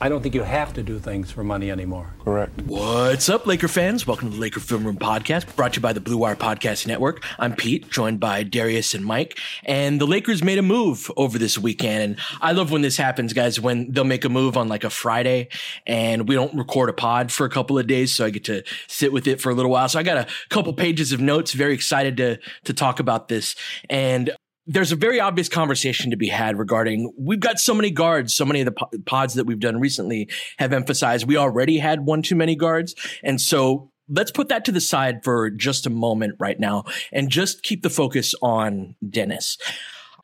I don't think you have to do things for money anymore. Correct. What's up, Laker fans? Welcome to the Laker Film Room Podcast, brought to you by the Blue Wire Podcast Network. I'm Pete, joined by Darius and Mike. And the Lakers made a move over this weekend. And I love when this happens, guys, when they'll make a move on like a Friday and we don't record a pod for a couple of days. So I get to sit with it for a little while. So I got a couple pages of notes, very excited to, to talk about this. And there's a very obvious conversation to be had regarding we've got so many guards. So many of the pods that we've done recently have emphasized we already had one too many guards. And so let's put that to the side for just a moment right now and just keep the focus on Dennis.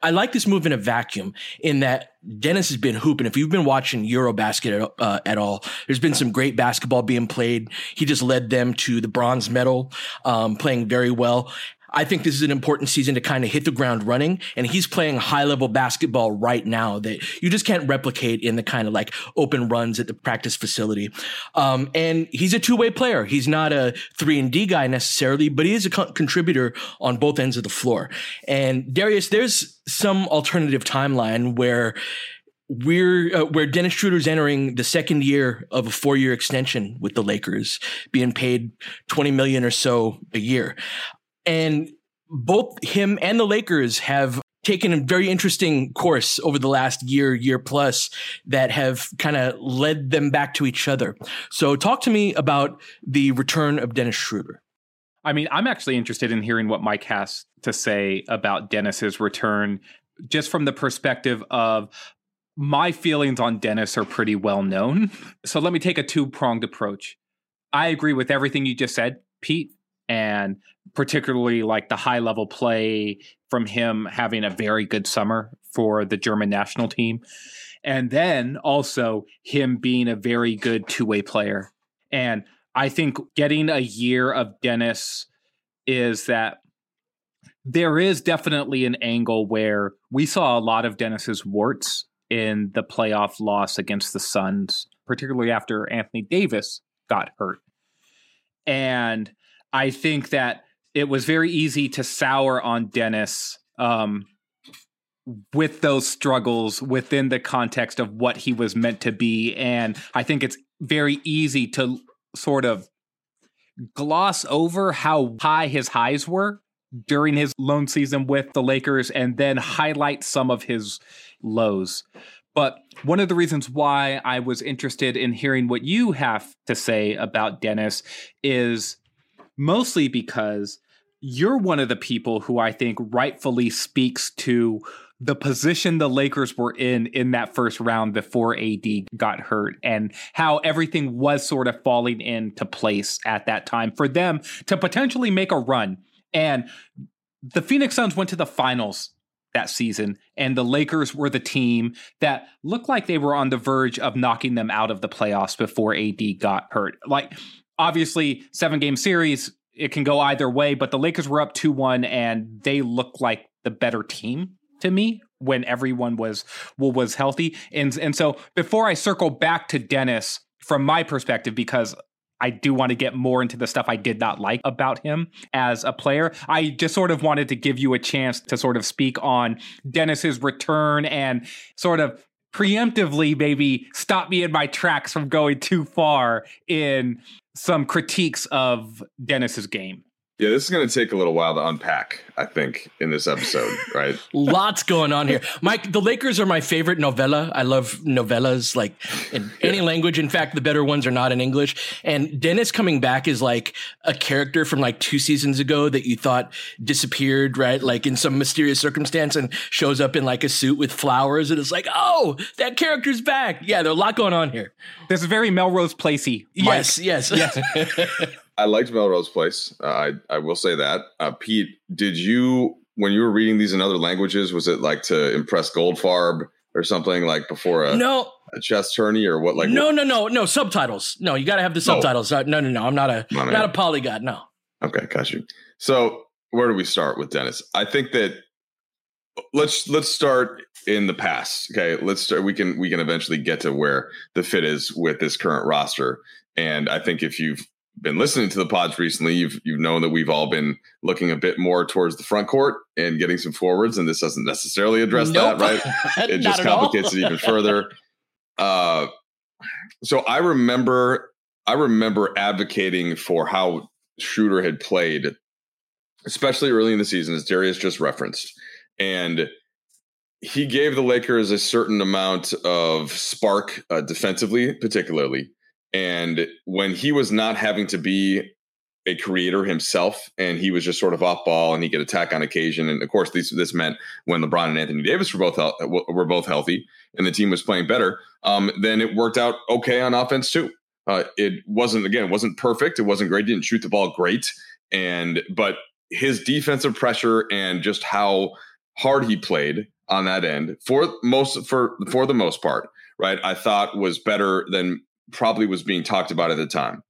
I like this move in a vacuum in that Dennis has been hooping. If you've been watching Eurobasket at, uh, at all, there's been some great basketball being played. He just led them to the bronze medal, um, playing very well. I think this is an important season to kind of hit the ground running. And he's playing high level basketball right now that you just can't replicate in the kind of like open runs at the practice facility. Um, and he's a two way player. He's not a three and D guy necessarily, but he is a co- contributor on both ends of the floor. And Darius, there's some alternative timeline where we're uh, where Dennis Schroeder's entering the second year of a four year extension with the Lakers, being paid twenty million or so a year. And both him and the Lakers have taken a very interesting course over the last year, year plus that have kind of led them back to each other. So talk to me about the return of Dennis Schroeder. I mean, I'm actually interested in hearing what Mike has to say about Dennis's return, just from the perspective of my feelings on Dennis are pretty well known. So let me take a two pronged approach. I agree with everything you just said, Pete and particularly like the high level play from him having a very good summer for the German national team. And then also him being a very good two way player. And I think getting a year of Dennis is that there is definitely an angle where we saw a lot of Dennis's warts in the playoff loss against the Suns, particularly after Anthony Davis got hurt. And I think that it was very easy to sour on Dennis um, with those struggles within the context of what he was meant to be. And I think it's very easy to sort of gloss over how high his highs were during his lone season with the Lakers and then highlight some of his lows. But one of the reasons why I was interested in hearing what you have to say about Dennis is mostly because you're one of the people who I think rightfully speaks to the position the Lakers were in in that first round before AD got hurt and how everything was sort of falling into place at that time for them to potentially make a run. And the Phoenix Suns went to the finals that season, and the Lakers were the team that looked like they were on the verge of knocking them out of the playoffs before AD got hurt. Like obviously seven game series it can go either way but the lakers were up 2-1 and they looked like the better team to me when everyone was was healthy. And and so before I circle back to Dennis from my perspective, because I do want to get more into the stuff I did not like about him as a player. I just sort of wanted to give you a chance to sort of speak on Dennis's return and sort of preemptively maybe stop me in my tracks from going too far in some critiques of Dennis's game. Yeah, this is going to take a little while to unpack, I think, in this episode, right? Lots going on here. Mike, the Lakers are my favorite novella. I love novellas like in any language. In fact, the better ones are not in English. And Dennis coming back is like a character from like two seasons ago that you thought disappeared, right? Like in some mysterious circumstance and shows up in like a suit with flowers. And it's like, oh, that character's back. Yeah, there's a lot going on here. This is very Melrose Placey. Yes, yes. yes. I liked Melrose Place. Uh, I I will say that. Uh, Pete, did you when you were reading these in other languages? Was it like to impress Goldfarb or something like before a no a chess tourney or what? Like no what? no no no subtitles. No, you got to have the subtitles. Oh. Uh, no no no. I'm not a My not a polyglot. No. Okay, got you. So where do we start with Dennis? I think that let's let's start in the past. Okay, let's start. We can we can eventually get to where the fit is with this current roster. And I think if you've been listening to the pods recently, you've you've known that we've all been looking a bit more towards the front court and getting some forwards, and this doesn't necessarily address nope. that, right? It just complicates it even further. Uh, so I remember I remember advocating for how Schroeder had played, especially early in the season, as Darius just referenced, and he gave the Lakers a certain amount of spark uh, defensively, particularly and when he was not having to be a creator himself and he was just sort of off ball and he could attack on occasion. And of course, this, this meant when LeBron and Anthony Davis were both, were both healthy and the team was playing better, um, then it worked out okay on offense too. Uh, it wasn't, again, it wasn't perfect. It wasn't great. He didn't shoot the ball great. And, but his defensive pressure and just how hard he played on that end for most, for, for the most part, right, I thought was better than probably was being talked about at the time.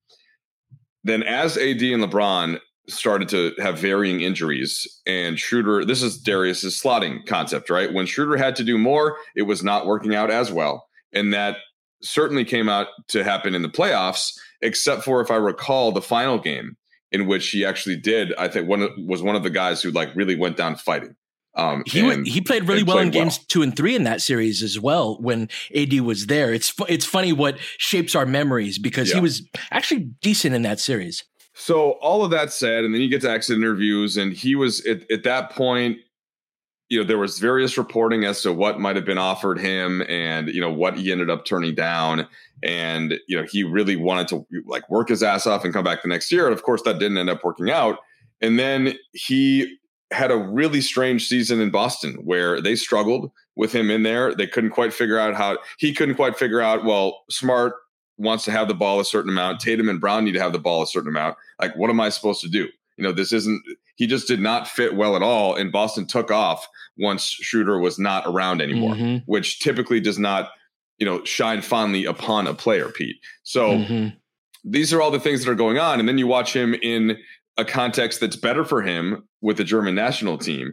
Then, as AD and LeBron started to have varying injuries, and Schroeder, this is Darius's slotting concept, right? When Schroeder had to do more, it was not working out as well. And that certainly came out to happen in the playoffs, except for if I recall the final game in which he actually did, I think one was one of the guys who like really went down fighting. Um, he and, he played really well played in games well. two and three in that series as well when AD was there. It's it's funny what shapes our memories because yeah. he was actually decent in that series. So all of that said, and then you get to exit interviews, and he was at, at that point. You know, there was various reporting as to what might have been offered him, and you know what he ended up turning down. And you know, he really wanted to like work his ass off and come back the next year. And of course, that didn't end up working out. And then he had a really strange season in Boston where they struggled with him in there. They couldn't quite figure out how he couldn't quite figure out, well, Smart wants to have the ball a certain amount. Tatum and Brown need to have the ball a certain amount. Like, what am I supposed to do? You know, this isn't, he just did not fit well at all. And Boston took off once Schroeder was not around anymore, mm-hmm. which typically does not, you know, shine fondly upon a player, Pete. So mm-hmm. these are all the things that are going on. And then you watch him in a context that's better for him with the German national team.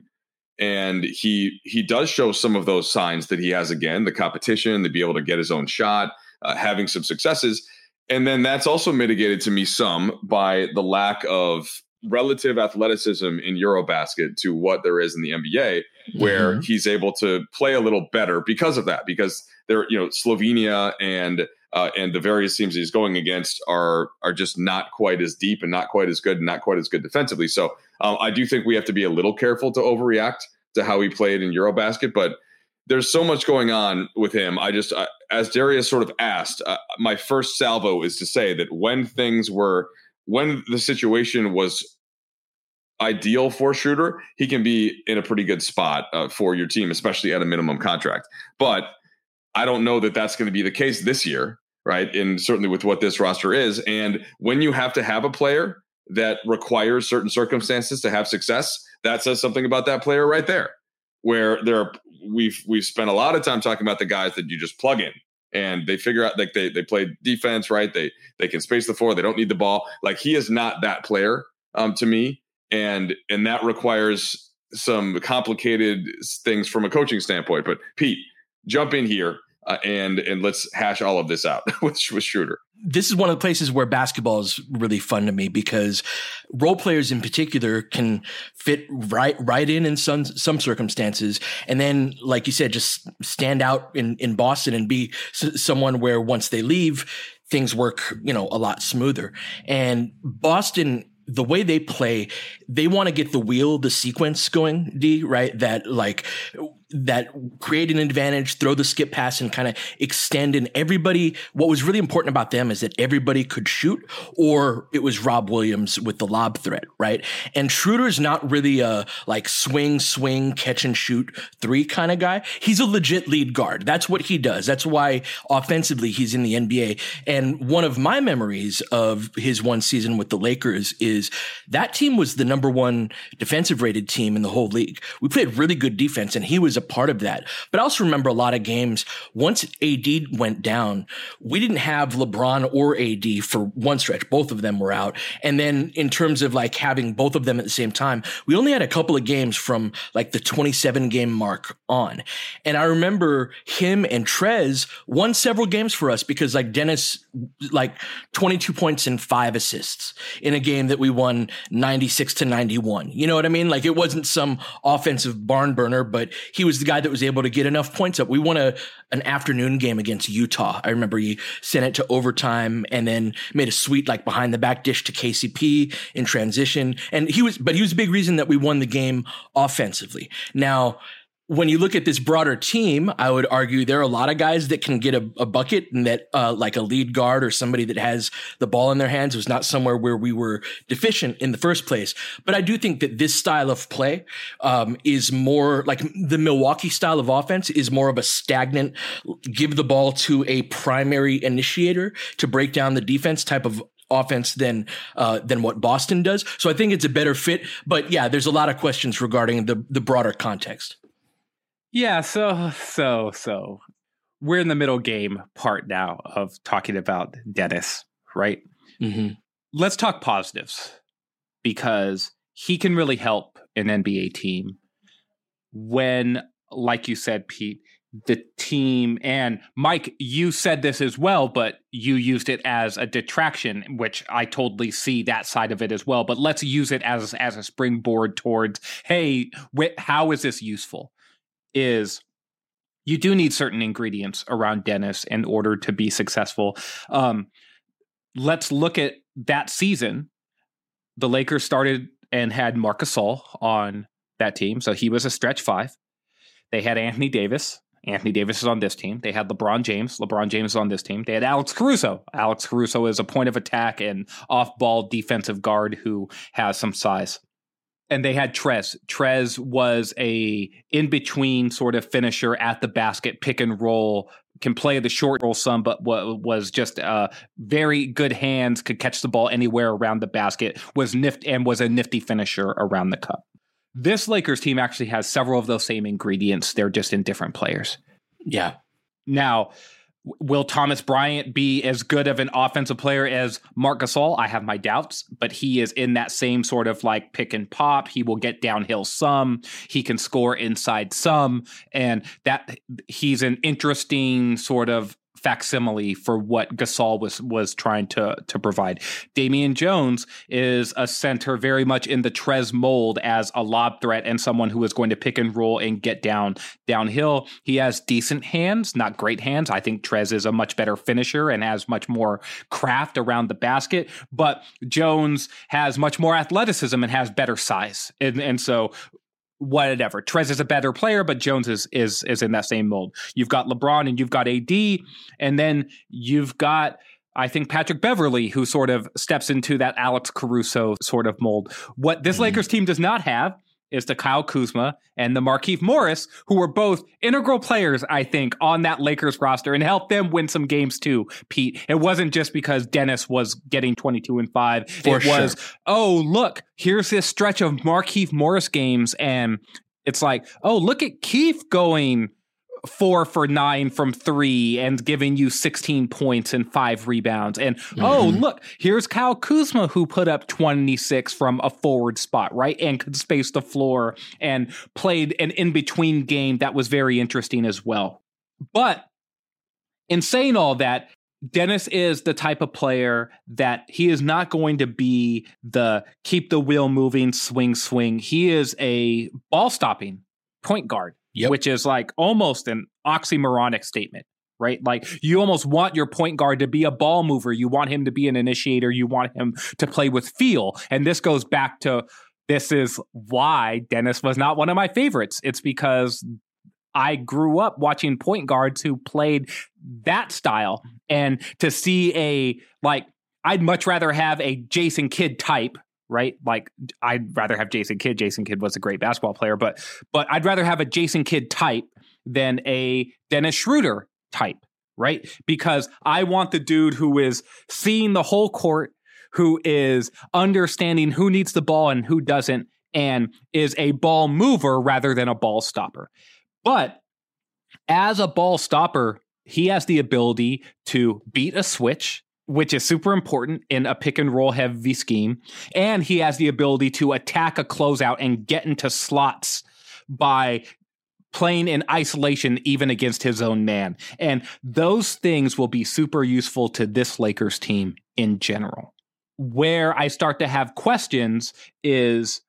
And he he does show some of those signs that he has again, the competition, to be able to get his own shot, uh, having some successes. And then that's also mitigated to me some by the lack of relative athleticism in Eurobasket to what there is in the NBA, where mm-hmm. he's able to play a little better because of that. Because there, you know, Slovenia and uh, and the various teams he's going against are are just not quite as deep and not quite as good and not quite as good defensively. So um, I do think we have to be a little careful to overreact to how he played in EuroBasket, but there's so much going on with him. I just, as Darius sort of asked, uh, my first salvo is to say that when things were, when the situation was ideal for Schroeder, he can be in a pretty good spot uh, for your team, especially at a minimum contract. But I don't know that that's going to be the case this year right? And certainly with what this roster is. And when you have to have a player that requires certain circumstances to have success, that says something about that player right there. Where there we've we've spent a lot of time talking about the guys that you just plug in and they figure out like they they play defense, right? They they can space the floor, they don't need the ball. Like he is not that player um to me. And and that requires some complicated things from a coaching standpoint. But Pete, jump in here uh, and and let's hash all of this out with, with Schroeder. This is one of the places where basketball is really fun to me because role players in particular can fit right right in in some some circumstances. And then like you said just stand out in in Boston and be s- someone where once they leave things work you know a lot smoother. And Boston the way they play, they want to get the wheel, the sequence going, D, right? That like that create an advantage, throw the skip pass and kind of extend. And everybody, what was really important about them is that everybody could shoot, or it was Rob Williams with the lob threat, right? And Schroeder's not really a like swing, swing, catch and shoot three kind of guy. He's a legit lead guard. That's what he does. That's why offensively he's in the NBA. And one of my memories of his one season with the Lakers is that team was the number one defensive rated team in the whole league. We played really good defense and he was a part of that. But I also remember a lot of games once AD went down, we didn't have LeBron or AD for one stretch. Both of them were out. And then in terms of like having both of them at the same time, we only had a couple of games from like the 27 game mark on. And I remember him and Trez won several games for us because like Dennis, like 22 points and five assists in a game that we won 96 to 91. You know what I mean? Like it wasn't some offensive barn burner, but he was the guy that was able to get enough points up. We won a an afternoon game against Utah. I remember he sent it to overtime and then made a sweet like behind the back dish to KCP in transition. And he was, but he was a big reason that we won the game offensively. Now when you look at this broader team, I would argue there are a lot of guys that can get a, a bucket and that, uh, like a lead guard or somebody that has the ball in their hands was not somewhere where we were deficient in the first place. But I do think that this style of play, um, is more like the Milwaukee style of offense is more of a stagnant, give the ball to a primary initiator to break down the defense type of offense than uh, than what Boston does. So I think it's a better fit. But yeah, there's a lot of questions regarding the the broader context. Yeah, so so so we're in the middle game part now of talking about Dennis, right? Mm-hmm. Let's talk positives because he can really help an NBA team when, like you said, Pete, the team and Mike, you said this as well, but you used it as a detraction, which I totally see that side of it as well. But let's use it as as a springboard towards, hey, wh- how is this useful? Is you do need certain ingredients around Dennis in order to be successful. Um, let's look at that season. The Lakers started and had Marcus Gasol on that team, so he was a stretch five. They had Anthony Davis. Anthony Davis is on this team. They had LeBron James. LeBron James is on this team. They had Alex Caruso. Alex Caruso is a point of attack and off ball defensive guard who has some size and they had Trez. Trez was a in between sort of finisher at the basket, pick and roll, can play the short roll some, but was just uh, very good hands, could catch the ball anywhere around the basket, was nift and was a nifty finisher around the cup. This Lakers team actually has several of those same ingredients. They're just in different players. Yeah. Now, Will Thomas Bryant be as good of an offensive player as Marc Gasol? I have my doubts, but he is in that same sort of like pick and pop. He will get downhill some. He can score inside some, and that he's an interesting sort of facsimile for what Gasol was was trying to to provide. Damian Jones is a center very much in the Trez mold as a lob threat and someone who is going to pick and roll and get down downhill. He has decent hands, not great hands. I think Trez is a much better finisher and has much more craft around the basket, but Jones has much more athleticism and has better size. And, and so whatever. Trez is a better player, but Jones is is is in that same mold. You've got LeBron and you've got AD, and then you've got I think Patrick Beverley, who sort of steps into that Alex Caruso sort of mold. What this mm-hmm. Lakers team does not have is to Kyle Kuzma and the Markieff Morris, who were both integral players, I think, on that Lakers roster and helped them win some games too, Pete. It wasn't just because Dennis was getting 22 and 5. For it was, sure. oh, look, here's this stretch of Markieff Morris games. And it's like, oh, look at Keith going four for nine from three and giving you 16 points and five rebounds. And oh, mm-hmm. oh, look, here's Kyle Kuzma who put up 26 from a forward spot, right? And could space the floor and played an in between game that was very interesting as well. But in saying all that, Dennis is the type of player that he is not going to be the keep the wheel moving, swing, swing. He is a ball stopping point guard, yep. which is like almost an oxymoronic statement, right? Like you almost want your point guard to be a ball mover. You want him to be an initiator. You want him to play with feel. And this goes back to this is why Dennis was not one of my favorites. It's because I grew up watching point guards who played that style. And to see a, like, I'd much rather have a Jason Kidd type, right? Like, I'd rather have Jason Kidd. Jason Kidd was a great basketball player, but, but I'd rather have a Jason Kidd type than a Dennis Schroeder type, right? Because I want the dude who is seeing the whole court, who is understanding who needs the ball and who doesn't, and is a ball mover rather than a ball stopper. But as a ball stopper, he has the ability to beat a switch, which is super important in a pick and roll heavy scheme. And he has the ability to attack a closeout and get into slots by playing in isolation even against his own man. And those things will be super useful to this Lakers team in general. Where I start to have questions is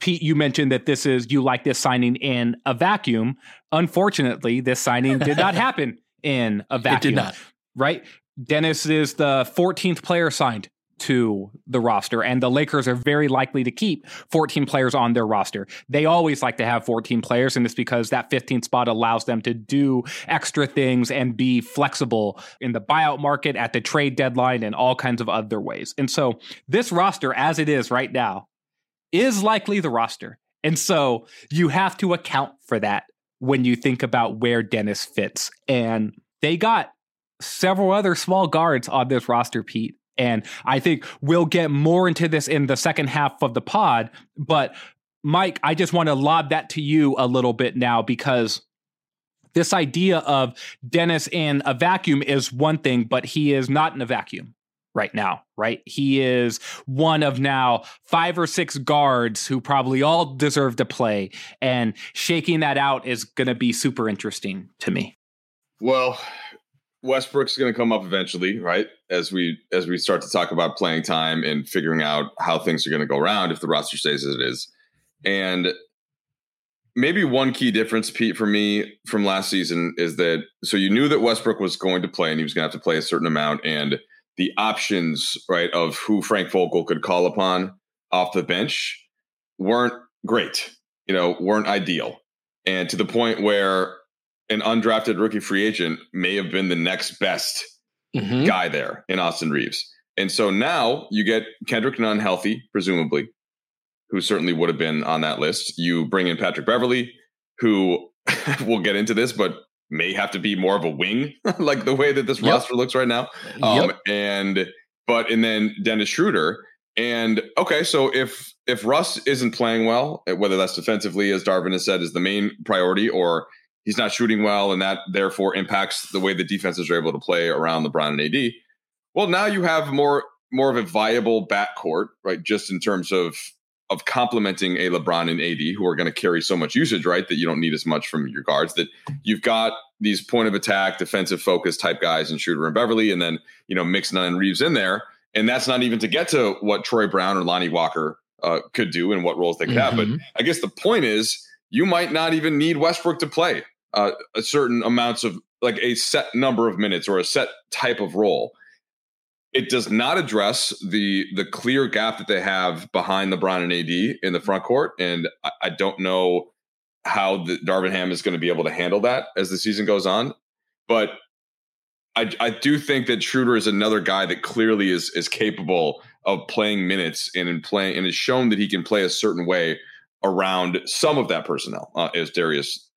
Pete, you mentioned that this is you like this signing in a vacuum. Unfortunately, this signing did not happen in a vacuum. It did not. Right? Dennis is the 14th player signed to the roster, and the Lakers are very likely to keep 14 players on their roster. They always like to have 14 players, and it's because that 15th spot allows them to do extra things and be flexible in the buyout market, at the trade deadline, and all kinds of other ways. And so, this roster, as it is right now, is likely the roster. And so you have to account for that when you think about where Dennis fits. And they got several other small guards on this roster, Pete. And I think we'll get more into this in the second half of the pod. But Mike, I just want to lob that to you a little bit now because this idea of Dennis in a vacuum is one thing, but he is not in a vacuum right now, right? He is one of now five or six guards who probably all deserve to play. And shaking that out is going to be super interesting to me. Well, Westbrook's going to come up eventually, right? As we as we start to talk about playing time and figuring out how things are going to go around if the roster stays as it is. And maybe one key difference, Pete, for me from last season is that so you knew that Westbrook was going to play and he was going to have to play a certain amount and the options, right, of who Frank Vogel could call upon off the bench weren't great, you know, weren't ideal. And to the point where an undrafted rookie free agent may have been the next best mm-hmm. guy there in Austin Reaves. And so now you get Kendrick Nunn healthy, presumably, who certainly would have been on that list. You bring in Patrick Beverley, who we'll get into this, but may have to be more of a wing, like the way that this yep. roster looks right now. Um, yep. And but and then Dennis Schroeder. And okay, so if if Russ isn't playing well, eh, whether that's defensively, as Darvin has said, is the main priority, or he's not shooting well, and that therefore impacts the way the defenses are able to play around LeBron and AD. Well, now you have more more of a viable backcourt, right? Just in terms of of complementing a LeBron and AD who are going to carry so much usage, right? That you don't need as much from your guards. That you've got these point of attack, defensive focus type guys in Schroeder and Beverley, and then you know mix Nunn and Reaves in there. And that's not even to get to what Troy Brown or Lonnie Walker uh, could do and what roles they could mm-hmm. have. But mm-hmm. I guess the point is you might not even need Westbrook to play uh, a certain amounts of like a set number of minutes or a set type of role it does not address the the clear gap that they have behind LeBron and AD in the front court, and I, I don't know how the Darvin Ham is going to be able to handle that as the season goes on. But I, I do think that Schroeder is another guy that clearly is is capable of playing minutes and in playing and has shown that he can play a certain way around some of that personnel, uh, as Darius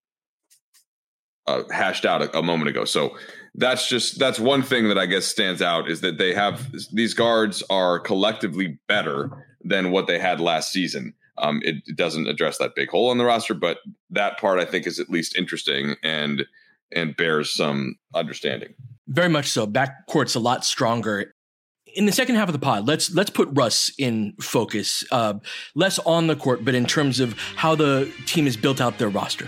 uh, hashed out a, a moment ago. So that's just that's one thing that I guess stands out is that they have these guards are collectively better than what they had last season. Um, it, it, doesn't address that big hole in the roster, but that part I think is at least interesting and and bears some understanding. Very much so. Backcourt's a lot stronger. In the second half of the pod, let's let's put Russ in focus, uh, less on the court, but in terms of how the team has built out their roster.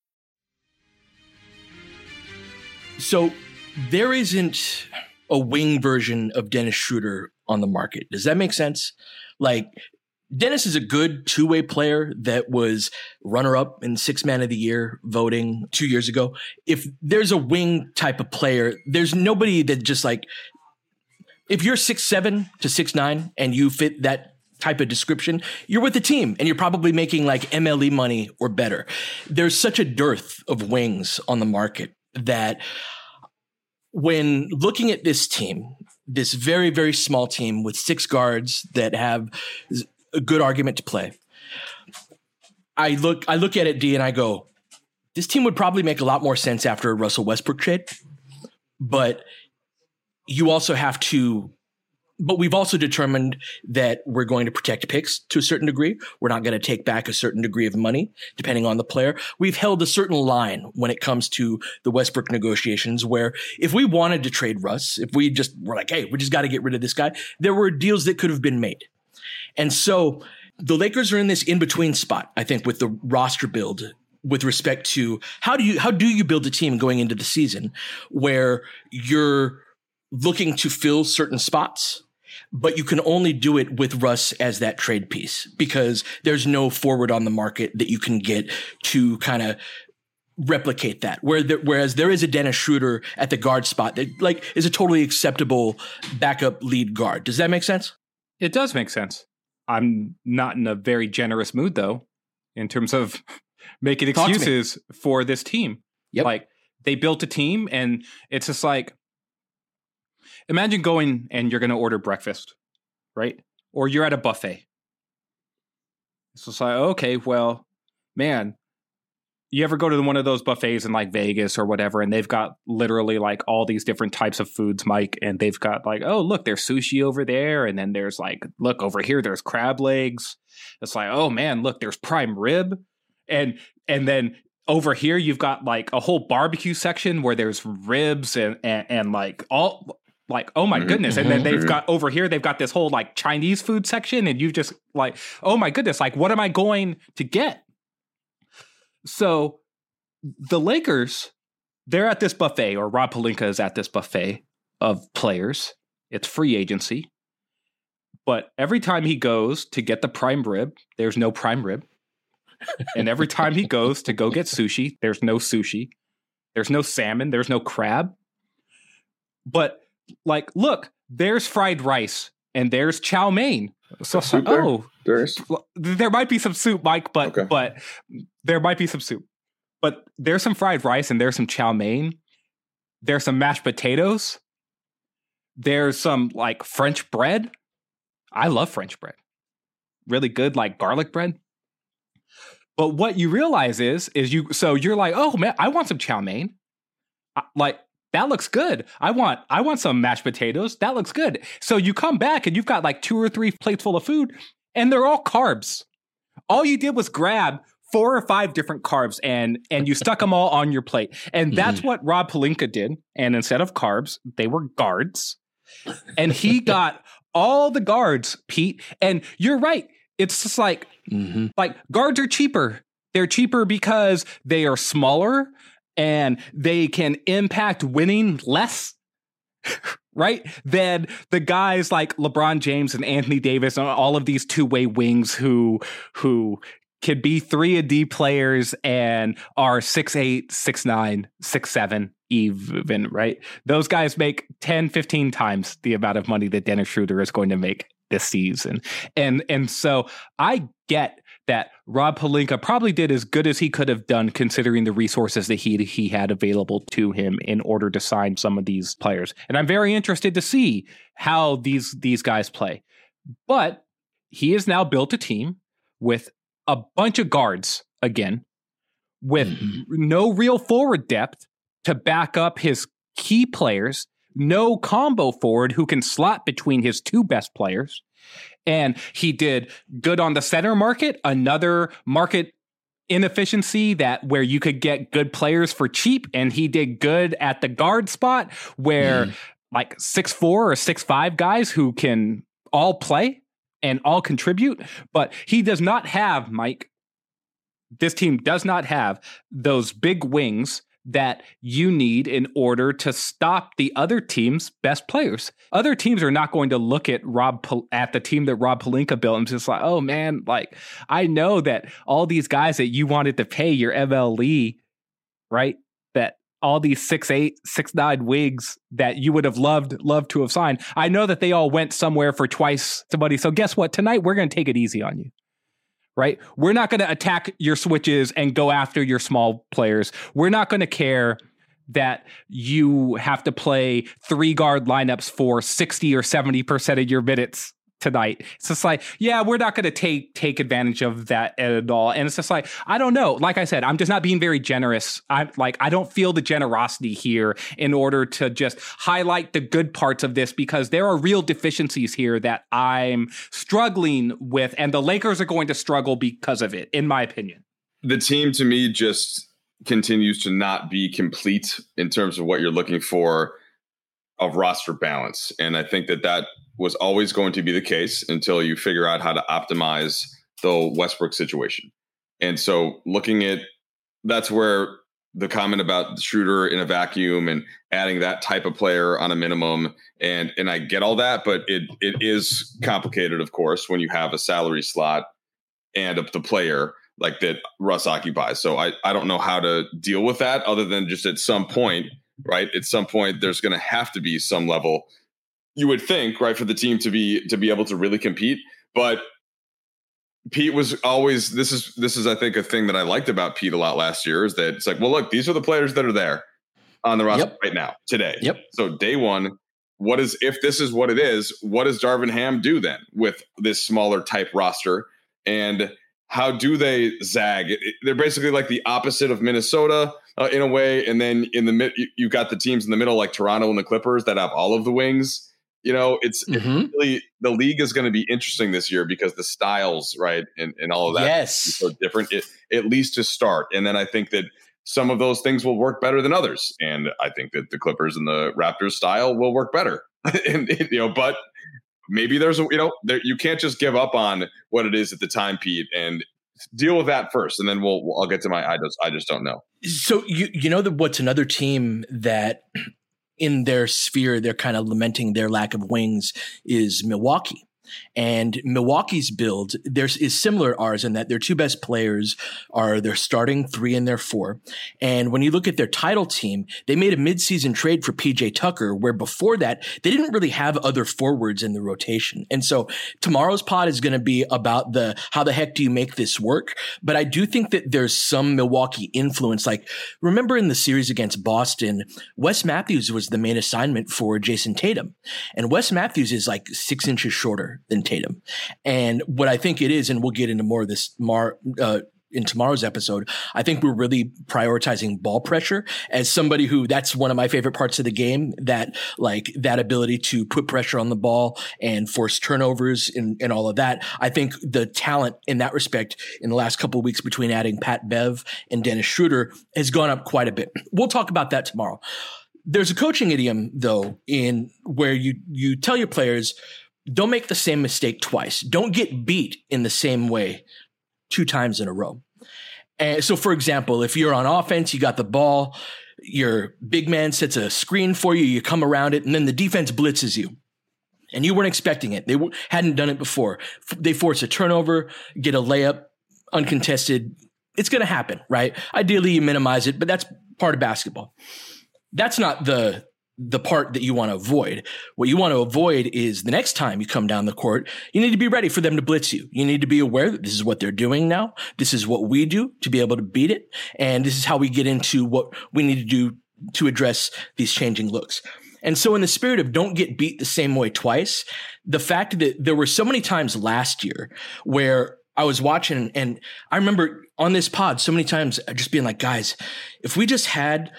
So there isn't a wing version of Dennis Schroeder on the market. Does that make sense? Like Dennis is a good two way player that was runner up in six man of the year voting two years ago. If there's a wing type of player, there's nobody that just like, if you're six seven to six nine and you fit that type of description, you're with the team and you're probably making like MLE money or better. There's such a dearth of wings on the market that when looking at this team, this very, very small team with six guards that have a good argument to play, I look, I look at it, D, and I go, this team would probably make a lot more sense after a Russell Westbrook trade. But you also have to but we've also determined that we're going to protect picks to a certain degree. We're not going to take back a certain degree of money depending on the player. We've held a certain line when it comes to the Westbrook negotiations where if we wanted to trade Russ, if we just were like, hey, we just got to get rid of this guy, there were deals that could have been made. And so the Lakers are in this in between spot, I think, with the roster build with respect to how do you how do you build a team going into the season where you're looking to fill certain spots but you can only do it with Russ as that trade piece because there's no forward on the market that you can get to kind of replicate that. Where there, whereas there is a Dennis Schroeder at the guard spot that like is a totally acceptable backup lead guard. Does that make sense? It does make sense. I'm not in a very generous mood though, in terms of making excuses for this team. Yep. Like they built a team and it's just like imagine going and you're going to order breakfast, right? Or you're at a buffet. So It's like, okay, well, man, you ever go to one of those buffets in like Vegas or whatever, and they've got literally like all these different types of foods, Mike, and they've got like, oh, look, there's sushi over there, and then there's like, look over here, there's crab legs. It's like, oh man, look, there's prime rib, and and then over here you've got like a whole barbecue section where there's ribs and and, and like all like oh my mm-hmm, goodness. And then they've mm-hmm. got over here they've got this whole like chinese food section and you just like oh my goodness like what am i going to get? So the lakers they're at this buffet or rob pelinka is at this buffet of players. It's free agency. But every time he goes to get the prime rib there's no prime rib. And every time he goes to go get sushi there's no sushi. There's no salmon there's no crab. But like, look, there's fried rice and there's chow mein. So, oh, there's there might be some soup, Mike, but okay. but there might be some soup. But there's some fried rice and there's some chow mein. There's some mashed potatoes There's some like French bread. I love French bread. Really good, like garlic bread. But what you realize is, is you so you're like, oh man, I want some chow mein. Like that looks good. I want I want some mashed potatoes. That looks good. So you come back and you've got like two or three plates full of food, and they're all carbs. All you did was grab four or five different carbs and and you stuck them all on your plate. And that's mm-hmm. what Rob Pelinka did. And instead of carbs, they were guards. And he got all the guards, Pete. And you're right. It's just like mm-hmm. like guards are cheaper. They're cheaper because they are smaller and they can impact winning less. right? Than the guys like LeBron James and Anthony Davis and all of these two-way wings who who can be three a D players and are six eight, six nine, six seven even, right? Those guys make 10, 15 times the amount of money that Dennis Schroeder is going to make this season. And and so I get that Rob Pelinka probably did as good as he could have done considering the resources that he he had available to him in order to sign some of these players. And I'm very interested to see how these these guys play. But he has now built a team with a bunch of guards again with mm-hmm. no real forward depth to back up his key players, no combo forward who can slot between his two best players. And he did good on the center market, another market inefficiency that where you could get good players for cheap and he did good at the guard spot where mm. like six four or six five guys who can all play and all contribute, but he does not have, Mike, this team does not have those big wings that you need in order to stop the other team's best players. Other teams are not going to look at Rob at the team that Rob Pelinka built and just like, oh man, like I know that all these guys that you wanted to pay your MLE, right? That all these six eight six nine wigs that you would have loved loved to have signed i know that they all went somewhere for twice money so guess what tonight we're going to take it easy on you right? We're not going to attack your switches and go after your small players. We're not going to care that you have to play three guard lineups for 60 or 70% of your minutes tonight. It's just like, yeah, we're not going to take take advantage of that at all. And it's just like, I don't know. Like I said, I'm just not being very generous. I'm like, I don't feel the generosity here in order to just highlight the good parts of this because there are real deficiencies here that I'm struggling with, and the Lakers are going to struggle because of it, in my opinion. The team to me just continues to not be complete in terms of what you're looking for of roster balance. And I think that that was always going to be the case until you figure out how to optimize the Westbrook situation. And so looking at that's where the comment about Schroeder in a vacuum and adding that type of player on a minimum and and I get all that, but it it is complicated, of course, when you have a salary slot and a, the player like that Russ occupies. So I I don't know how to deal with that other than just at some point, right? At some point, there's going to have to be some level you would think, right, for the team to be to be able to really compete. But Pete was always this is this is I think a thing that I liked about Pete a lot last year is that it's like, well, look, these are the players that are there on the roster yep. right now today. Yep. So day one, what is if this is what it is? What does Darvin Ham do then with this smaller type roster? And how do they zag? They're basically like the opposite of Minnesota uh, in a way. And then in the mid, you've got the teams in the middle like Toronto and the Clippers that have all of the wings you know, it's, mm-hmm. it's really the league is going to be interesting this year because the styles, right, and, and all of that yes. so different. It, at least to start, and then I think that some of those things will work better than others, and I think that the Clippers and the Raptors style will work better. and you know, but maybe there's a you know there, you can't just give up on what it is at the time, Pete, and deal with that first, and then we'll, we'll I'll get to my I just I just don't know. So you you know that what's another team that in their sphere, they're kind of lamenting their lack of wings is Milwaukee. And Milwaukee's build there is is similar to ours in that their two best players are their starting three and their four. And when you look at their title team, they made a midseason trade for PJ Tucker, where before that they didn't really have other forwards in the rotation. And so tomorrow's pod is going to be about the how the heck do you make this work? But I do think that there's some Milwaukee influence. Like remember in the series against Boston, Wes Matthews was the main assignment for Jayson Tatum. And Wes Matthews is like six inches shorter than Tatum. And what I think it is, and we'll get into more of this mar, uh, in tomorrow's episode, I think we're really prioritizing ball pressure as somebody who that's one of my favorite parts of the game that like that ability to put pressure on the ball and force turnovers and, and all of that. I think the talent in that respect in the last couple weeks between adding Pat Bev and Dennis Schroeder has gone up quite a bit. We'll talk about that tomorrow. There's a coaching idiom though in where you you tell your players don't make the same mistake twice. Don't get beat in the same way two times in a row. And so for example, if you're on offense, you got the ball, your big man sets a screen for you, you come around it and then the defense blitzes you. And you weren't expecting it. They hadn't done it before. They force a turnover, get a layup uncontested. It's going to happen, right? Ideally you minimize it, but that's part of basketball that's not the the part that you want to avoid. What you want to avoid is the next time you come down the court, you need to be ready for them to blitz you. You need to be aware that this is what they're doing now. This is what we do to be able to beat it. And this is how we get into what we need to do to address these changing looks. And so in the spirit of don't get beat the same way twice, the fact that there were so many times last year where I was watching and I remember on this pod so many times just being like, guys, if we just had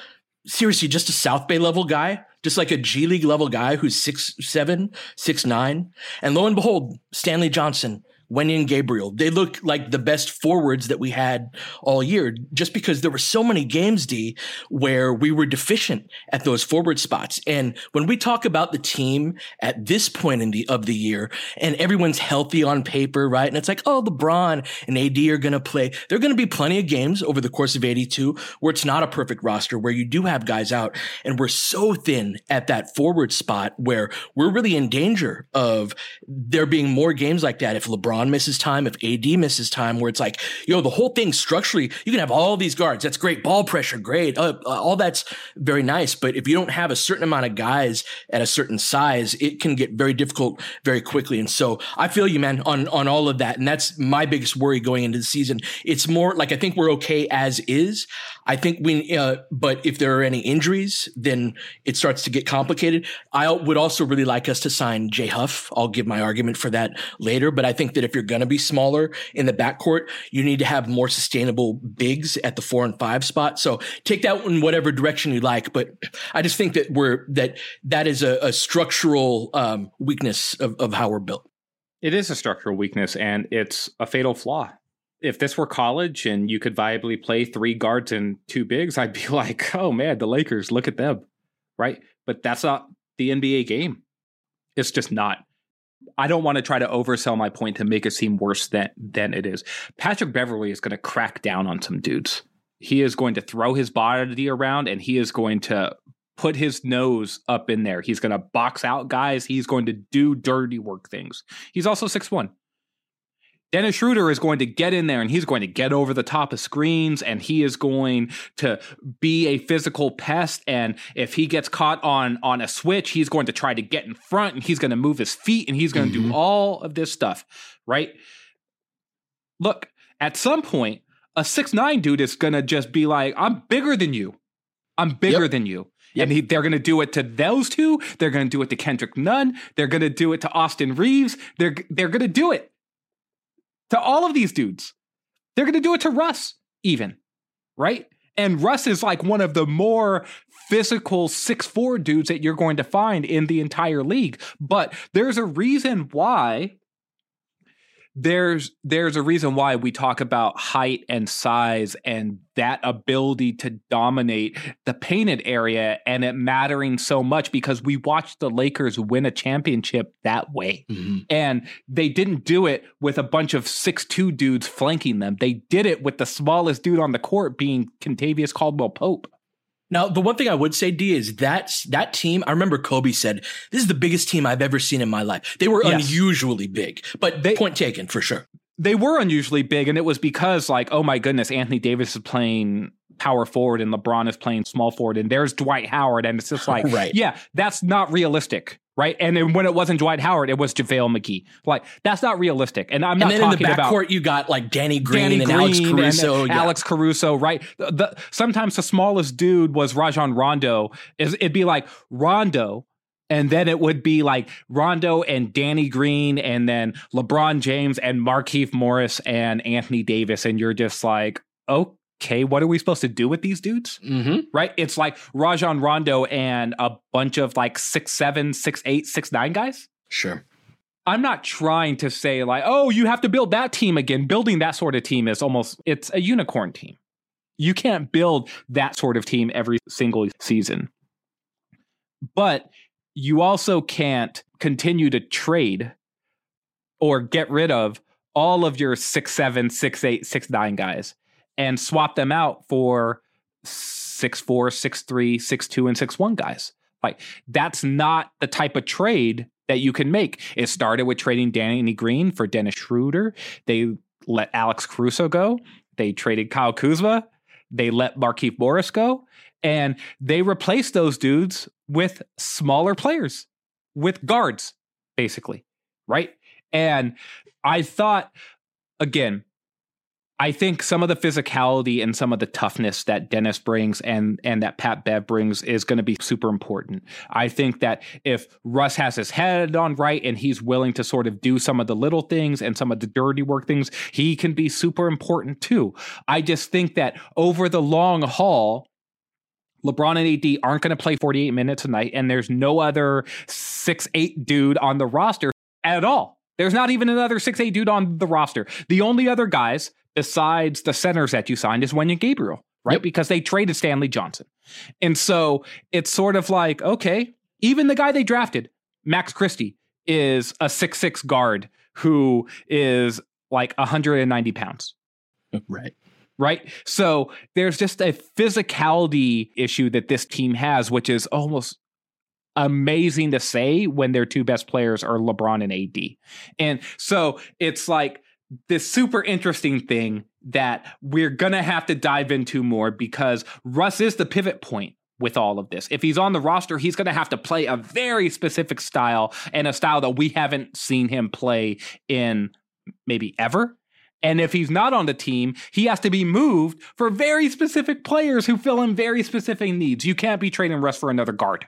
seriously just a South Bay level guy, just like a G League level guy who's six seven, six nine, and lo and behold, Stanley Johnson Wenyen Gabriel. They look like the best forwards that we had all year just because there were so many games, D, where we were deficient at those forward spots. And when we talk about the team at this point in the, of the year and everyone's healthy on paper, right? And it's like, oh, LeBron and AD are going to play. There are going to be plenty of games over the course of 82 where it's not a perfect roster, where you do have guys out and we're so thin at that forward spot where we're really in danger of there being more games like that if LeBron LeBron misses time, if AD misses time, where it's like, yo, the whole thing structurally, you can have all these guards. That's great. Ball pressure, great. Uh, uh, all that's very nice. But if you don't have a certain amount of guys at a certain size, it can get very difficult very quickly. And so I feel you, man, on, on all of that. And that's my biggest worry going into the season. It's more like I think we're okay as is. I think we, uh, but if there are any injuries, then it starts to get complicated. I would also really like us to sign Jay Huff. I'll give my argument for that later, but I think that if you're going to be smaller in the backcourt, you need to have more sustainable bigs at the four and five spot. So take that in whatever direction you like, but I just think that we're, that that is a, a structural um, weakness of, of how we're built. It is a structural weakness and it's a fatal flaw if this were college and you could viably play three guards and two bigs, I'd be like, oh man, the Lakers, look at them. Right. But that's not the NBA game. It's just not. I don't want to try to oversell my point to make it seem worse than than it is. Patrick Beverley is going to crack down on some dudes. He is going to throw his body around and he is going to put his nose up in there. He's going to box out guys. He's going to do dirty work things. He's also six one. Dennis Schroeder is going to get in there and he's going to get over the top of screens and he is going to be a physical pest. And if he gets caught on on a switch, he's going to try to get in front and he's going to move his feet and he's going to mm-hmm. do all of this stuff. Right. Look, at some point, a six nine dude is going to just be like, I'm bigger than you. I'm bigger yep. than you. Yep. And he, they're going to do it to those two. They're going to do it to Kendrick Nunn. They're going to do it to Austin Reaves. They're they're going to do it to all of these dudes. They're going to do it to Russ, even, right? And Russ is like one of the more physical six four dudes that you're going to find in the entire league. But there's a reason why there's there's a reason why we talk about height and size and that ability to dominate the painted area and it mattering so much because we watched the Lakers win a championship that way. Mm-hmm. And they didn't do it with a bunch of six two dudes flanking them. They did it with the smallest dude on the court being Kentavious Caldwell Pope. Now, the one thing I would say, D, is that that team. I remember Kobe said, "This is the biggest team I've ever seen in my life." They were yes. unusually big, but they, point taken for sure. They were unusually big, and it was because, like, oh my goodness, Anthony Davis is playing power forward and LeBron is playing small forward, and there's Dwight Howard, and it's just like, right. yeah, that's not realistic right? And then when it wasn't Dwight Howard, it was JaVale McGee. Like that's not realistic. And I'm not and then talking in the backcourt. You got like Danny Green Danny and Green Alex Caruso. And yeah. Alex Caruso, right? The, the, sometimes the smallest dude was Rajon Rondo. Is it'd be like Rondo. And then it would be like Rondo and Danny Green, and then LeBron James and Markieff Morris and Anthony Davis, and you're just like, oh, okay, what are we supposed to do with these dudes? Mm-hmm. Right? It's like Rajon Rondo and a bunch of like six seven, six eight, six nine guys. Sure. I'm not trying to say like, oh, you have to build that team again. Building that sort of team is almost it's a unicorn team. You can't build that sort of team every single season. But you also can't continue to trade or get rid of all of your six seven, six eight, six nine guys and swap them out for six four, six three, six two, and six one guys. Like that's not the type of trade that you can make. It started with trading Danny Green for Dennis Schroeder. They let Alex Caruso go. They traded Kyle Kuzma. They let Markieff Morris go. And they replaced those dudes with smaller players, with guards, basically. Right. And I thought, again, I think some of the physicality and some of the toughness that Dennis brings and and that Pat Bev brings is going to be super important. I think that if Russ has his head on right and he's willing to sort of do some of the little things and some of the dirty work things, he can be super important too. I just think that over the long haul, LeBron and AD aren't going to play 48 minutes a night, and there's no other six eight dude on the roster at all. There's not even another six eight dude on the roster. The only other guys besides the centers that you signed is Wenyen Gabriel, right? Yep. Because they traded Stanley Johnson. And so it's sort of like, okay, even the guy they drafted, Max Christie, is a six six guard who is like 190 pounds. Right. Right. So there's just a physicality issue that this team has, which is almost amazing to say when their two best players are LeBron and AD. And so it's like this super interesting thing that we're going to have to dive into more because Russ is the pivot point with all of this. If he's on the roster, he's going to have to play a very specific style and a style that we haven't seen him play in maybe ever. And if he's not on the team, he has to be moved for very specific players who fill in very specific needs. You can't be trading Russ for another guard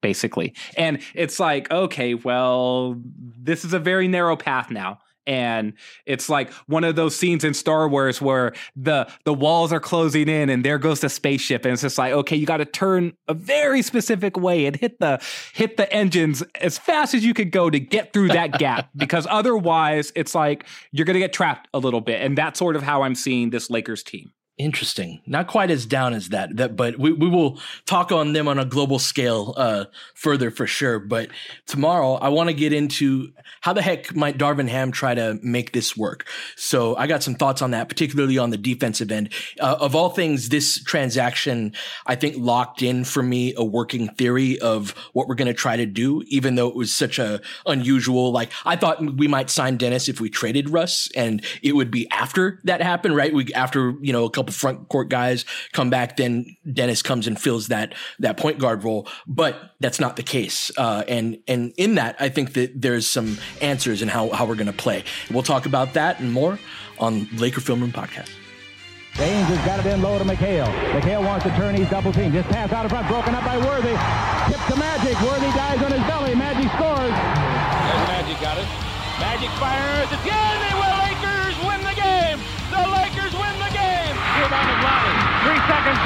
basically. And it's like, okay, well, this is a very narrow path now and it's like one of those scenes in Star Wars where the the walls are closing in and there goes the spaceship. And it's just like okay you got to turn a very specific way and hit the hit the engines as fast as you could go to get through that gap. Because otherwise it's like you're going to get trapped a little bit. And that's sort of how I'm seeing this Lakers team. Interesting. Not quite as down as that. That, but we, we will talk on them on a global scale uh, further for sure. But tomorrow, I want to get into how the heck might Darvin Ham try to make this work. So I got some thoughts on that, particularly on the defensive end. Uh, of all things, this transaction I think locked in for me a working theory of what we're going to try to do. Even though it was such a unusual, like I thought we might sign Dennis if we traded Russ, and it would be after that happened, right? We after you know a couple couple front court guys come back, then Dennis comes and fills that that point guard role. But that's not the case. Uh, and and in that, I think that there's some answers in how how we're going to play. We'll talk about that and more on Laker Film Room podcast. James has got it in low to McHale. McHale wants to turn. He's double team. Just pass out in front. Broken up by Worthy. Tip to Magic. Worthy dies on his belly. Magic scores. There's Magic got it. Magic fires. It's good.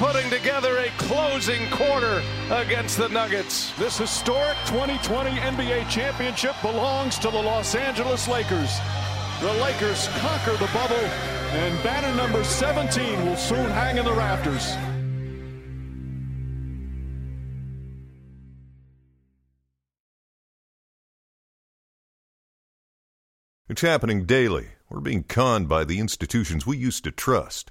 putting together a closing quarter against the Nuggets. This historic 2020 NBA championship belongs to the Los Angeles Lakers. The Lakers conquer the bubble, and banner number 17 will soon hang in the rafters. It's happening daily. We're being conned by the institutions we used to trust.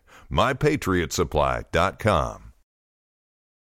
MyPatriotSupply.com.